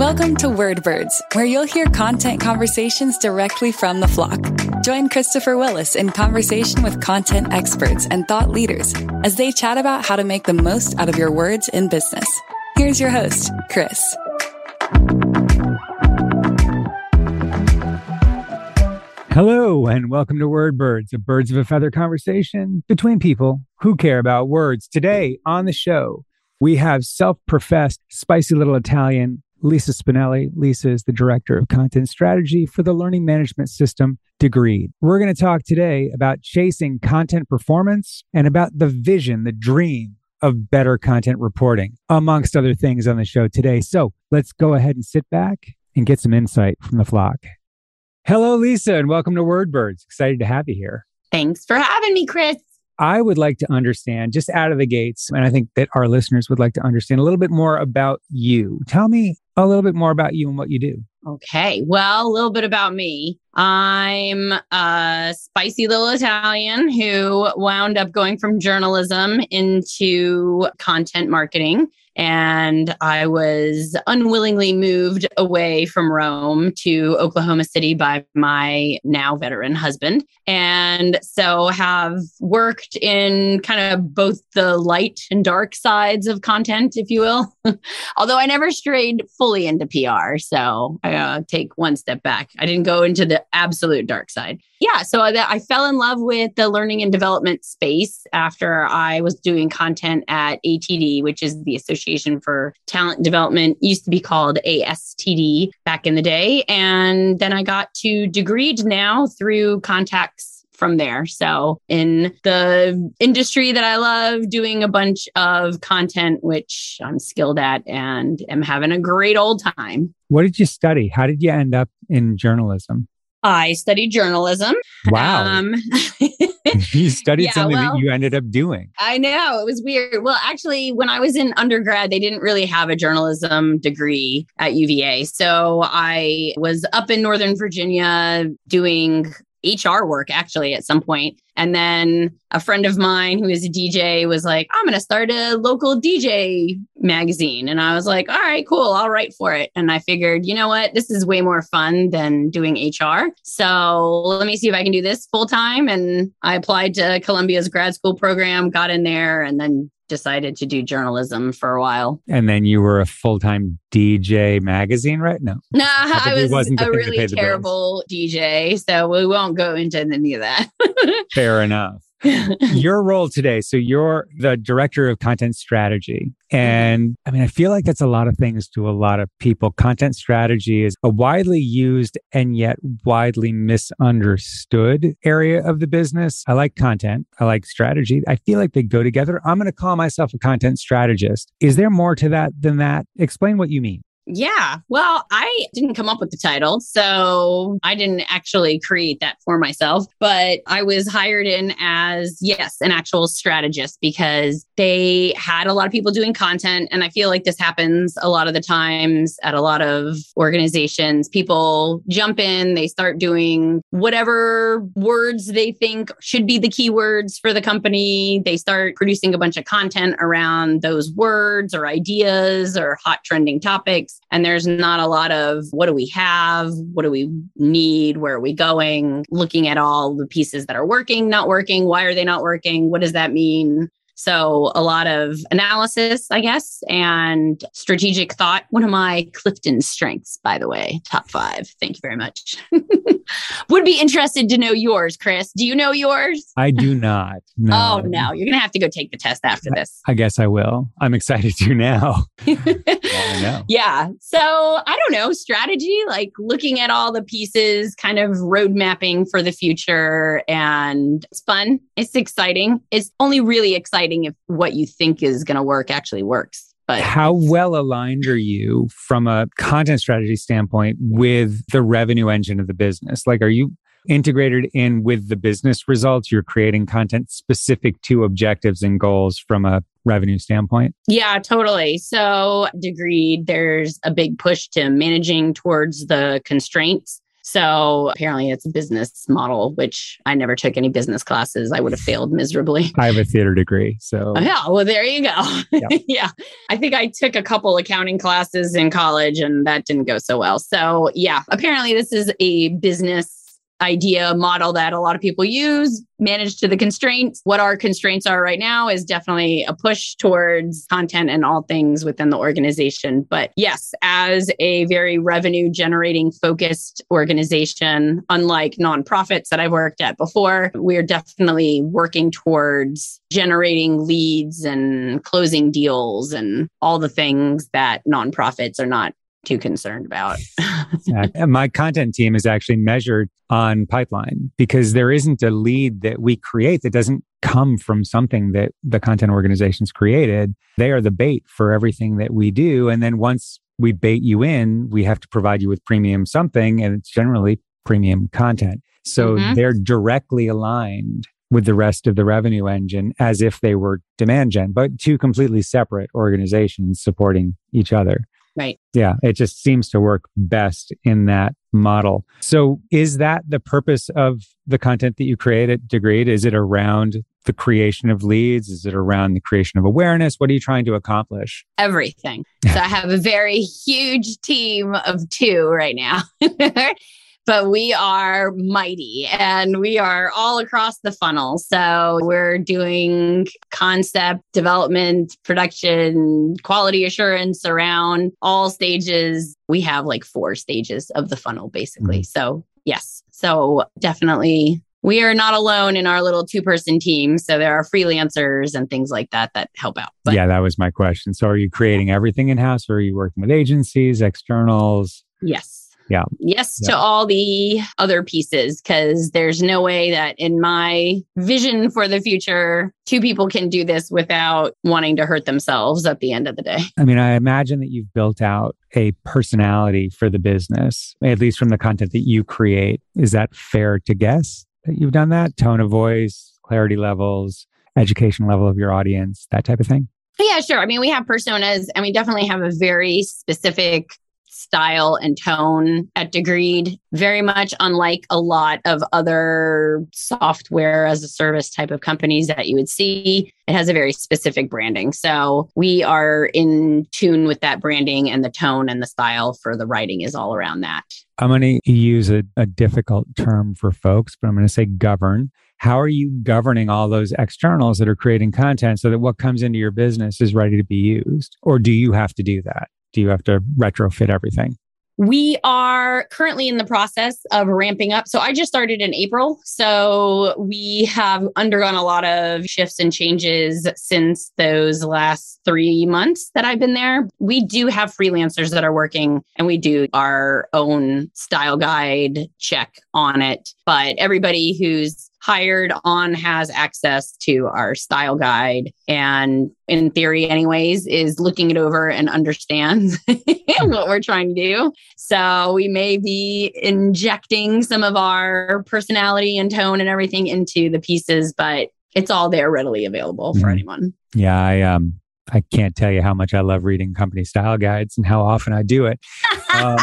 Welcome to Wordbirds, where you'll hear content conversations directly from the flock. Join Christopher Willis in conversation with content experts and thought leaders as they chat about how to make the most out of your words in business. Here's your host, Chris. Hello, and welcome to Wordbirds, a birds of a feather conversation between people who care about words. Today on the show, we have self professed spicy little Italian Lisa Spinelli. Lisa is the director of content strategy for the learning management system Degreed. We're going to talk today about chasing content performance and about the vision, the dream of better content reporting, amongst other things on the show today. So let's go ahead and sit back and get some insight from the flock. Hello, Lisa, and welcome to Wordbirds. Excited to have you here. Thanks for having me, Chris. I would like to understand just out of the gates, and I think that our listeners would like to understand a little bit more about you. Tell me a little bit more about you and what you do. Okay. Well, a little bit about me. I'm a spicy little Italian who wound up going from journalism into content marketing. And I was unwillingly moved away from Rome to Oklahoma City by my now veteran husband. And so have worked in kind of both the light and dark sides of content, if you will. Although I never strayed fully into PR. So I uh, take one step back. I didn't go into the absolute dark side. Yeah. So I, I fell in love with the learning and development space after I was doing content at ATD, which is the Association for Talent Development, used to be called ASTD back in the day. And then I got to Degreed now through contacts from there. So in the industry that I love, doing a bunch of content, which I'm skilled at and am having a great old time. What did you study? How did you end up in journalism? I studied journalism. Wow. Um, you studied yeah, something well, that you ended up doing. I know. It was weird. Well, actually, when I was in undergrad, they didn't really have a journalism degree at UVA. So I was up in Northern Virginia doing HR work actually at some point. And then a friend of mine who is a DJ was like, I'm going to start a local DJ magazine. And I was like, all right, cool. I'll write for it. And I figured, you know what? This is way more fun than doing HR. So let me see if I can do this full time. And I applied to Columbia's grad school program, got in there, and then decided to do journalism for a while. And then you were a full time DJ magazine, right? No. No, I was a really terrible DJ. So we won't go into any of that. Fair enough. your role today. So you're the director of content strategy. And I mean, I feel like that's a lot of things to a lot of people. Content strategy is a widely used and yet widely misunderstood area of the business. I like content. I like strategy. I feel like they go together. I'm going to call myself a content strategist. Is there more to that than that? Explain what you mean. Yeah. Well, I didn't come up with the title, so I didn't actually create that for myself, but I was hired in as, yes, an actual strategist because they had a lot of people doing content. And I feel like this happens a lot of the times at a lot of organizations. People jump in, they start doing whatever words they think should be the keywords for the company. They start producing a bunch of content around those words or ideas or hot trending topics and there's not a lot of what do we have? What do we need? Where are we going? Looking at all the pieces that are working, not working. Why are they not working? What does that mean? So, a lot of analysis, I guess, and strategic thought. One of my Clifton strengths, by the way, top five. Thank you very much. Would be interested to know yours, Chris. Do you know yours? I do not. No. oh, no. You're going to have to go take the test after this. I guess I will. I'm excited to now. yeah. So, I don't know, strategy, like looking at all the pieces, kind of road mapping for the future. And it's fun. It's exciting. It's only really exciting exciting if what you think is going to work actually works. But how well aligned are you from a content strategy standpoint with the revenue engine of the business? Like, are you integrated in with the business results? You're creating content specific to objectives and goals from a revenue standpoint? Yeah, totally. So, Degreed, there's a big push to managing towards the constraints So apparently it's a business model, which I never took any business classes. I would have failed miserably. I have a theater degree. So, oh, yeah, well, there you go. Yeah. I think I took a couple accounting classes in college and that didn't go so well. So, yeah, apparently this is a business idea model that a lot of people use manage to the constraints. What our constraints are right now is definitely a push towards content and all things within the organization. But yes as a very revenue generating focused organization unlike nonprofits that i've worked at before we're definitely working towards generating leads and closing deals and all the things that nonprofits are not too concerned about. My content team is actually measured on pipeline because there isn't a lead that we create that doesn't come from something that the content organizations created. They are the bait for everything that we do. And then once we bait you in, we have to provide you with premium something, and it's generally premium content. So mm-hmm. they're directly aligned with the rest of the revenue engine as if they were demand gen, but two completely separate organizations supporting each other. Right. Yeah. It just seems to work best in that model. So is that the purpose of the content that you create at Degreed? Is it around the creation of leads? Is it around the creation of awareness? What are you trying to accomplish? Everything. so I have a very huge team of two right now. but we are mighty and we are all across the funnel. So we're doing concept development, production, quality assurance around all stages. We have like four stages of the funnel basically. Mm-hmm. So, yes. So definitely we are not alone in our little two person team. So there are freelancers and things like that that help out. But yeah, that was my question. So are you creating everything in house or are you working with agencies, externals? Yes. Yeah. Yes yeah. to all the other pieces, because there's no way that in my vision for the future, two people can do this without wanting to hurt themselves at the end of the day. I mean, I imagine that you've built out a personality for the business, at least from the content that you create. Is that fair to guess that you've done that? Tone of voice, clarity levels, education level of your audience, that type of thing? Yeah, sure. I mean, we have personas and we definitely have a very specific style and tone at Degreed, very much unlike a lot of other software as a service type of companies that you would see. It has a very specific branding. So we are in tune with that branding and the tone and the style for the writing is all around that. I'm going to use a, a difficult term for folks, but I'm going to say govern how are you governing all those externals that are creating content so that what comes into your business is ready to be used? Or do you have to do that? Do you have to retrofit everything? We are currently in the process of ramping up. So I just started in April. So we have undergone a lot of shifts and changes since those last three months that I've been there. We do have freelancers that are working and we do our own style guide check on it. But everybody who's hired on has access to our style guide and in theory anyways is looking it over and understands what we're trying to do. So we may be injecting some of our personality and tone and everything into the pieces but it's all there readily available for mm. anyone. Yeah i um i can't tell you how much i love reading company style guides and how often i do it. Um,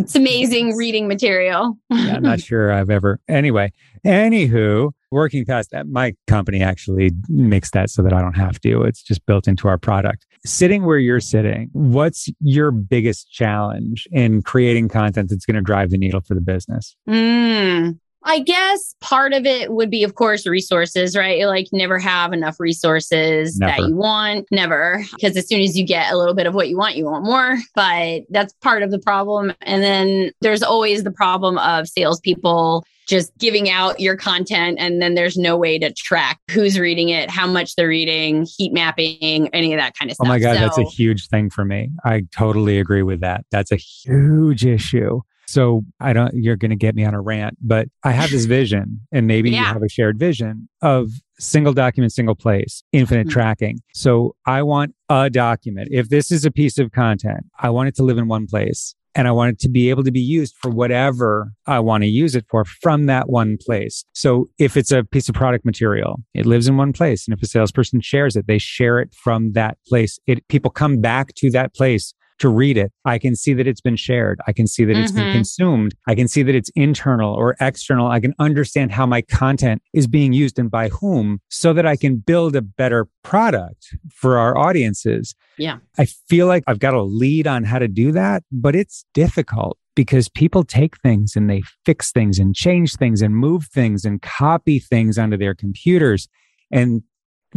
it's amazing reading material. yeah, I'm not sure I've ever. Anyway, anywho, working past that, my company actually makes that so that I don't have to. It's just built into our product. Sitting where you're sitting, what's your biggest challenge in creating content that's going to drive the needle for the business? Mm, I guess part of it would be, of course, resources, right? You like never have enough resources never. that you want, never. Because as soon as you get a little bit of what you want, you want more. But that's part of the problem. And then there's always the problem of salespeople just giving out your content and then there's no way to track who's reading it, how much they're reading, heat mapping, any of that kind of stuff. Oh my God, so, that's a huge thing for me. I totally agree with that. That's a huge issue. So I don't, you're going to get me on a rant, but I have this vision and maybe yeah. you have a shared vision of single document, single place, infinite mm-hmm. tracking. So I want a document. If this is a piece of content, I want it to live in one place and I want it to be able to be used for whatever I want to use it for from that one place. So if it's a piece of product material, it lives in one place. And if a salesperson shares it, they share it from that place. It, people come back to that place to read it. I can see that it's been shared. I can see that it's been Mhm. consumed. I can see that it's internal or external. I can understand how my content is being used and by whom so that I can build a better product for our audiences. Yeah. I feel like I've got a lead on how to do that, but it's difficult because people take things and they fix things and change things and move things and copy things onto their computers. And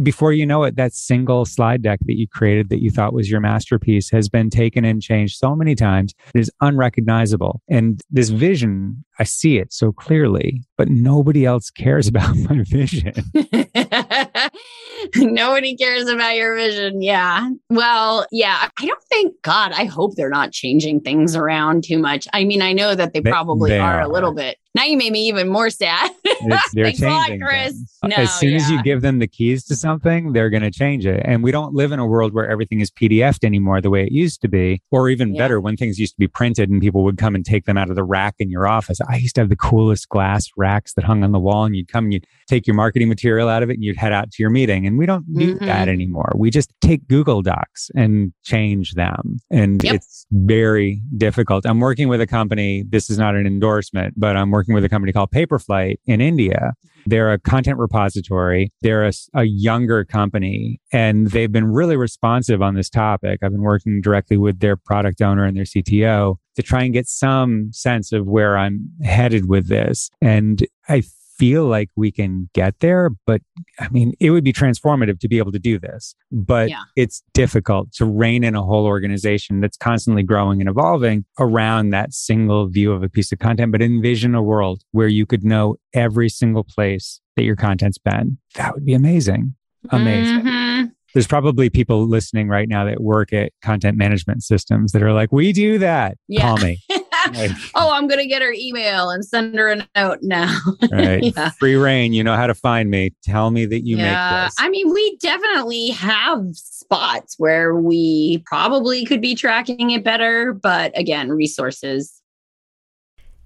before you know it, that single slide deck that you created that you thought was your masterpiece has been taken and changed so many times. It is unrecognizable. And this vision, I see it so clearly, but nobody else cares about my vision. Nobody cares about your vision. Yeah. Well, yeah. I don't think, God, I hope they're not changing things around too much. I mean, I know that they, They- probably they are, are. a little bit. Now you made me even more sad. It's, they're Thanks a lot, changing. Chris. No, as soon as you give them the keys to something, they're going to change it. And we don't live in a world where everything is PDF'd anymore the way it used to be, or even Yeah. better, when things used to be printed and people would come and take them out of the rack in your office. I used to have the coolest glass racks that hung on the wall, and you'd come and you'd take your marketing material out of it and you'd head out to your meeting. And we don't do Mhm. that anymore. We just take Google Docs and change them. And Yep. it's very difficult. I'm working with a company, this is not an endorsement, but I'm working with a company called Paperflite in India. They're a content repository. They're a younger company and they've been really responsive on this topic. I've been working directly with their product owner and their CTO to try and get some sense of where I'm headed with this. And I feel like we can get there, but I mean, it would be transformative to be able to do this, but Yeah. it's difficult to rein in a whole organization that's constantly growing and evolving around that single view of a piece of content. But envision a world where you could know every single place that your content's been. That would be amazing. Amazing. Mhm. There's probably people listening right now that work at content management systems that are like, we do that. Yeah. Call me. Like, oh, I'm going to get her email and send her a note now. right. yeah. Free reign. You know how to find me. Tell me that you yeah. make this. I mean, we definitely have spots where we probably could be tracking it better, but again, resources.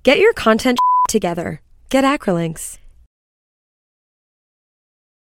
Get your content together. Get Acrolinx.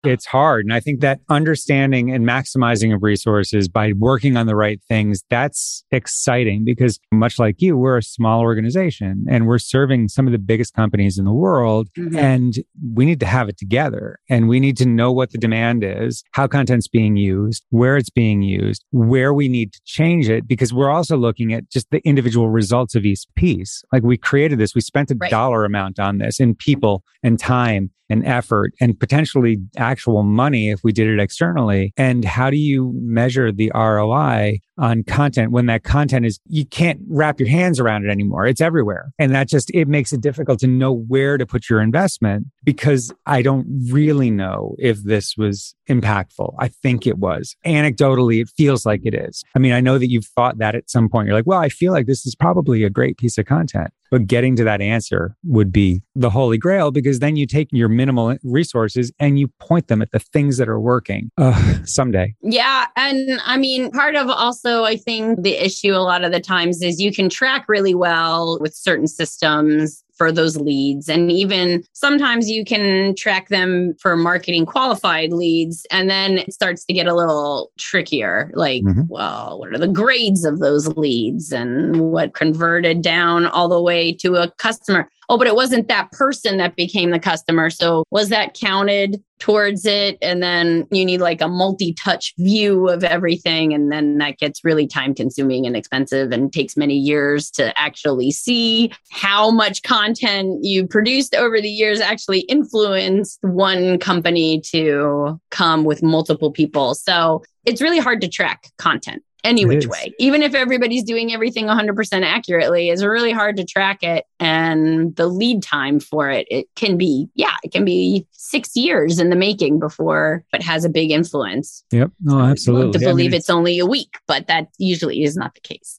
It's hard. And I think that understanding and maximizing of resources by working on the right things, that's exciting because much like you, we're a small organization and we're serving some of the biggest companies in the world. Mhm. And we need to have it together and we need to know what the demand is, how content's being used, where it's being used, where we need to change it, because we're also looking at just the individual results of each piece. Like we created this, we spent a Right. dollar amount on this in people and time and effort and potentially actual money if we did it externally. And how do you measure the ROI on content when that content is, you can't wrap your hands around it anymore. It's everywhere. And that just, it makes it difficult to know where to put your investment because I don't really know if this was impactful. I think it was. Anecdotally, it feels like it is. I mean, I know that you've thought that at some point. You're like, well, I feel like this is probably a great piece of content. But getting to that answer would be the holy grail because then you take your minimal resources and you point them at the things that are working. Uh, someday. Yeah. And I mean, part of also, I think the issue a lot of the times is you can track really well with certain systems for those leads. And even sometimes you can track them for marketing qualified leads. And then it starts to get a little trickier. Like, Mhm. well, what are the grades of those leads and what converted down all the way to a customer? Oh, but it wasn't that person that became the customer. So was that counted towards it? And then you need like a multi touch view of everything. And then that gets really time consuming and expensive and takes many years to actually see how much content you produced over the years actually influenced one company to come with multiple people. So it's really hard to track content any It which is. way. Even if everybody's doing everything 100% accurately, it's really hard to track it. And the lead time for it, it can be, yeah, it can be six years in the making before it has a big influence. Yep. No, absolutely. To I mean, believe it's only a week, but that usually is not the case.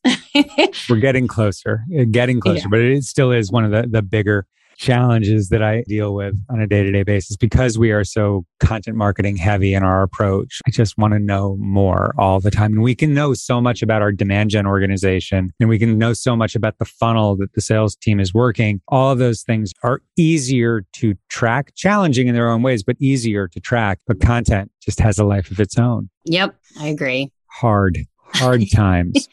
we're getting closer, uh, getting closer, Yeah. but it still is one of the, the bigger challenges that I deal with on a day to day basis because we are so content marketing heavy in our approach. I just want to know more all the time. And we can know so much about our demand gen organization and we can know so much about the funnel that the sales team is working. All of those things are easier to track, challenging in their own ways, but easier to track. But content just has a life of its own. yep, I agree. Hard, hard times.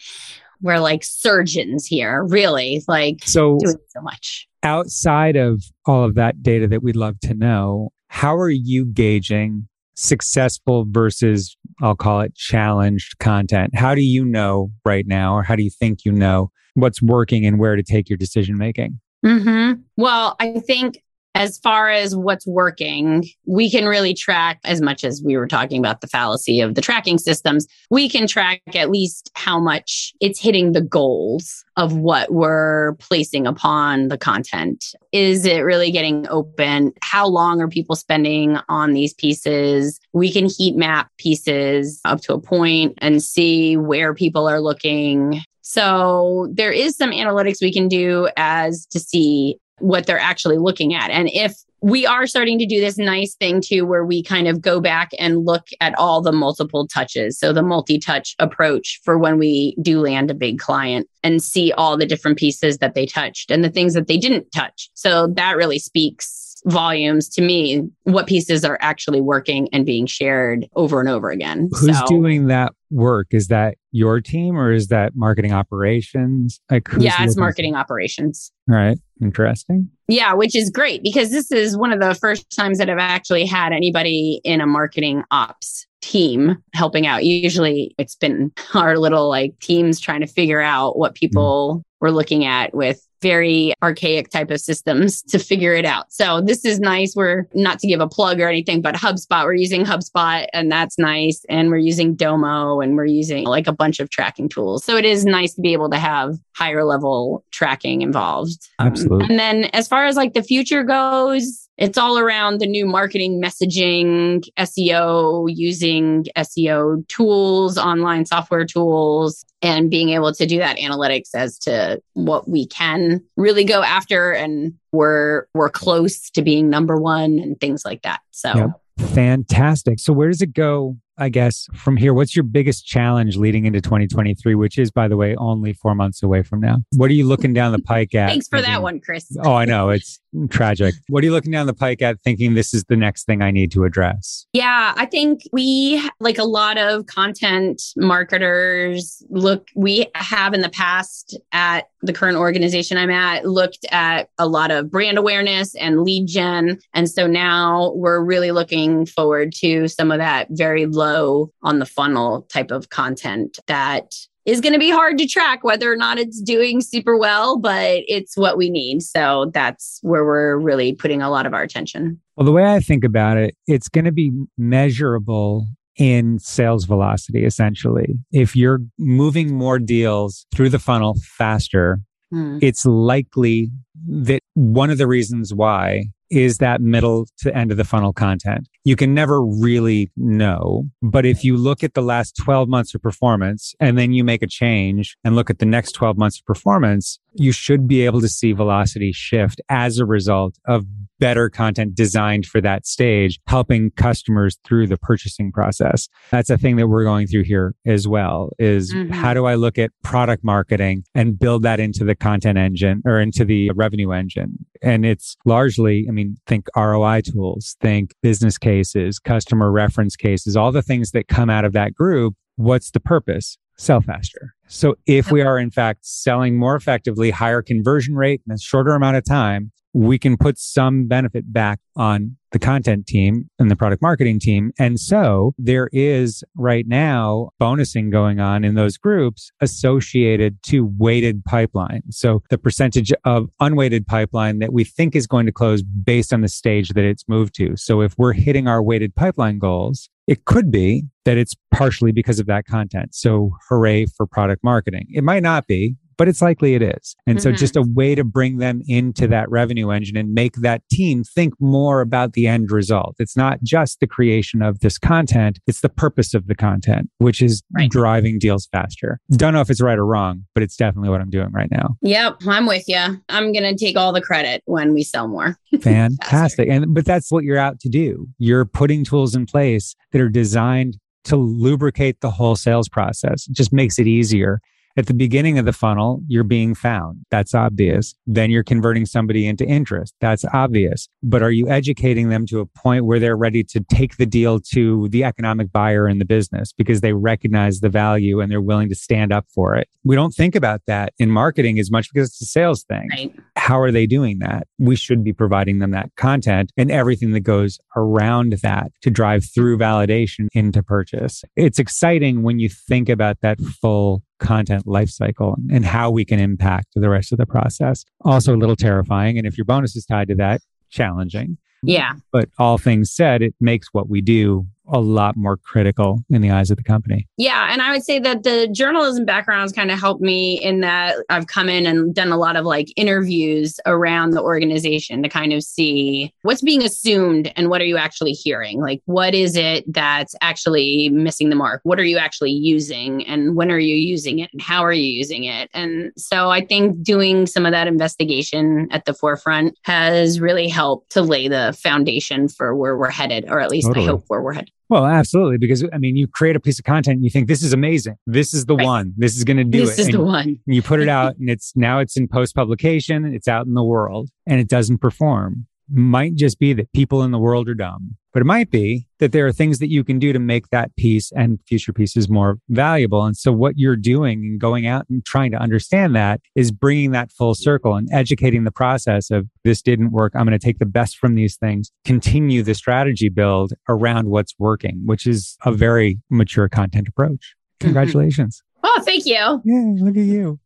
we're like surgeons here, really, like so doing so much. Outside of all of that data that we'd love to know, how are you gauging successful versus I'll call it challenged content? How do you know right now, or how do you think you know what's working and where to take your decision making? Mm-hmm. Well, I think as far as what's working, we can really track as much as we were talking about the fallacy of the tracking systems. We can track at least how much it's hitting the goals of what we're placing upon the content. Is it really getting open? How long are people spending on these pieces? We can heat map pieces up to a point and see where people are looking. So there is some analytics we can do as to see what they're actually looking at. And if we are starting to do this nice thing too, where we kind of go back and look at all the multiple touches. So the multi touch approach for when we do land a big client and see all the different pieces that they touched and the things that they didn't touch. So that really speaks volumes to me what pieces are actually working and being shared over and over again. Who's so, doing that work? Is that your team or is that marketing operations? Like yeah, it's marketing operations. Right. Interesting. Yeah, which is great because this is one of the first times that I've actually had anybody in a marketing ops team helping out. Usually it's been our little like teams trying to figure out what people mm. were looking at with very archaic type of systems to figure it out. So this is nice. We're not to give a plug or anything, but HubSpot, we're using HubSpot and that's nice. And we're using Domo and we're using like a bunch of tracking tools. So it is nice to be able to have higher level tracking involved. Absolutely. Um, and then as far as like the future goes, it's all around the new marketing messaging, SEO, using SEO tools, online software tools, and being able to do that analytics as to what we can really go after and we're we're close to being number one and things like that. So fantastic. So where does it go I guess, from here, what's your biggest challenge leading into 2023, which is, by the way, only four months away from now? What are you looking down the pike at? Thanks for thinking, that one, Chris. oh, I know. It's tragic. What are you looking down the pike at thinking this is the next thing I need to address? Yeah, I think we, like a lot of content marketers, look, we have in the past at the current organization I'm at, looked at a lot of brand awareness and lead gen. And so now we're really looking forward to some of that very low low on the funnel type of content that is going to be hard to track whether or not it's doing super well, but it's what we need. So that's where we're really putting a lot of our attention. Well, the way I think about it, it's going to be measurable in sales velocity, essentially. If you're moving more deals through the funnel faster, hmm. it's likely that one of the reasons why is that middle to end of the funnel content. You can never really know. But if you look at the last 12 months of performance and then you make a change and look at the next 12 months of performance, you should be able to see velocity shift as a result of better content designed for that stage, helping customers through the purchasing process. That's a thing that we're going through here as well is mm-hmm. how do I look at product marketing and build that into the content engine or into the revenue engine? And it's largely, I mean, think ROI tools, think business cases, customer reference cases, all the things that come out of that group. What's the purpose? Sell faster. So if we are in fact selling more effectively, higher conversion rate in a shorter amount of time, we can put some benefit back on the content team and the product marketing team. And so there is right now bonusing going on in those groups associated to weighted pipeline. So the percentage of unweighted pipeline that we think is going to close based on the stage that it's moved to. So if we're hitting our weighted pipeline goals, it could be that it's partially because of that content. So hooray for product marketing. It might not be but it's likely it is. And mm-hmm. so just a way to bring them into that revenue engine and make that team think more about the end result. It's not just the creation of this content, it's the purpose of the content, which is right. driving deals faster. Don't know if it's right or wrong, but it's definitely what I'm doing right now. Yep, I'm with you. I'm going to take all the credit when we sell more. Fantastic. and but that's what you're out to do. You're putting tools in place that are designed to lubricate the whole sales process. It just makes it easier At the beginning of the funnel, you're being found. That's obvious. Then you're converting somebody into interest. That's obvious. But are you educating them to a point where they're ready to take the deal to the economic buyer in the business because they recognize the value and they're willing to stand up for it? We don't think about that in marketing as much because it's a sales thing. Right. How are they doing that? We should be providing them that content and everything that goes around that to drive through validation into purchase. It's exciting when you think about that full content lifecycle and how we can impact the rest of the process. Also a little terrifying. And if your bonus is tied to that, challenging. Yeah. But all things said, it makes what we do a lot more critical in the eyes of the company. Yeah. And I would say that the journalism background has kind of helped me in that I've come in and done a lot of like interviews around the organization to kind of see what's being assumed and what are you actually hearing? Like, what is it that's actually missing the mark? What are you actually using? And when are you using it? And how are you using it? And so I think doing some of that investigation at the forefront has really helped to lay the foundation for where we're headed, or at least totally. I hope where we're headed. Well, absolutely. Because I mean, you create a piece of content and you think this is amazing. This is the right. one. This is going to do this it. This is and the one. you put it out and it's now it's in post publication. It's out in the world and it doesn't perform might just be that people in the world are dumb, but it might be that there are things that you can do to make that piece and future pieces more valuable. And so what you're doing and going out and trying to understand that is bringing that full circle and educating the process of this didn't work. I'm going to take the best from these things, continue the strategy build around what's working, which is a very mature content approach. Mm-hmm. Congratulations. Oh, thank you. Yeah, look at you.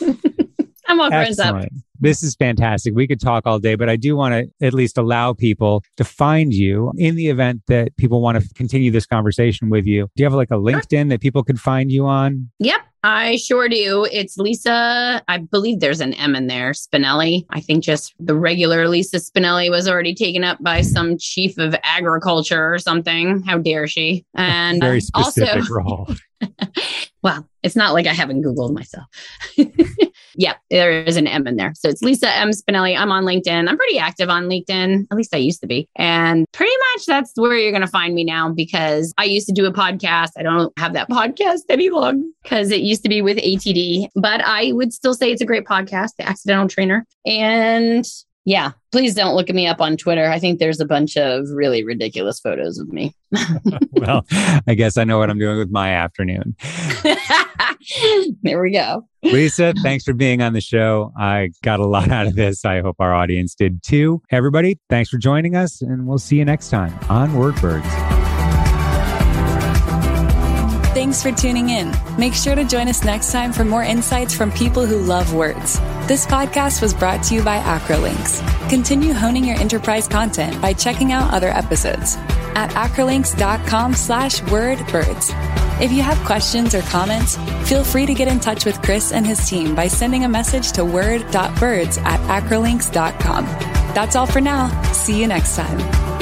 I'm all friends up. This is fantastic. We could talk all day, but I do want to at least allow people to find you in the event that people want to continue this conversation with you. Do you have like a LinkedIn that people could find you on? Yep. I sure do. It's Lisa. I believe there's an M in there. Spinelli. I think just the regular Lisa Spinelli was already taken up by some chief of agriculture or something. How dare she? And very specific also, role. well, it's not like I haven't Googled myself. yeah, there is an M in there. So it's Lisa M. Spinelli. I'm on LinkedIn. I'm pretty active on LinkedIn. At least I used to be. And pretty much that's where you're going to find me now because I used to do a podcast. I don't have that podcast any longer because it used to be with ATD, but I would still say it's a great podcast, The Accidental Trainer. And yeah, please don't look me up on Twitter. I think there's a bunch of really ridiculous photos of me. well, I guess I know what I'm doing with my afternoon. there we go. Lisa, thanks for being on the show. I got a lot out of this. I hope our audience did too. Everybody, thanks for joining us, and we'll see you next time on Wordbirds. Thanks for tuning in. Make sure to join us next time for more insights from people who love words. This podcast was brought to you by Acrolinx. Continue honing your enterprise content by checking out other episodes at acrolinx.com slash wordbirds. If you have questions or comments, feel free to get in touch with Chris and his team by sending a message to word.birds at acrolinx.com. That's all for now. See you next time.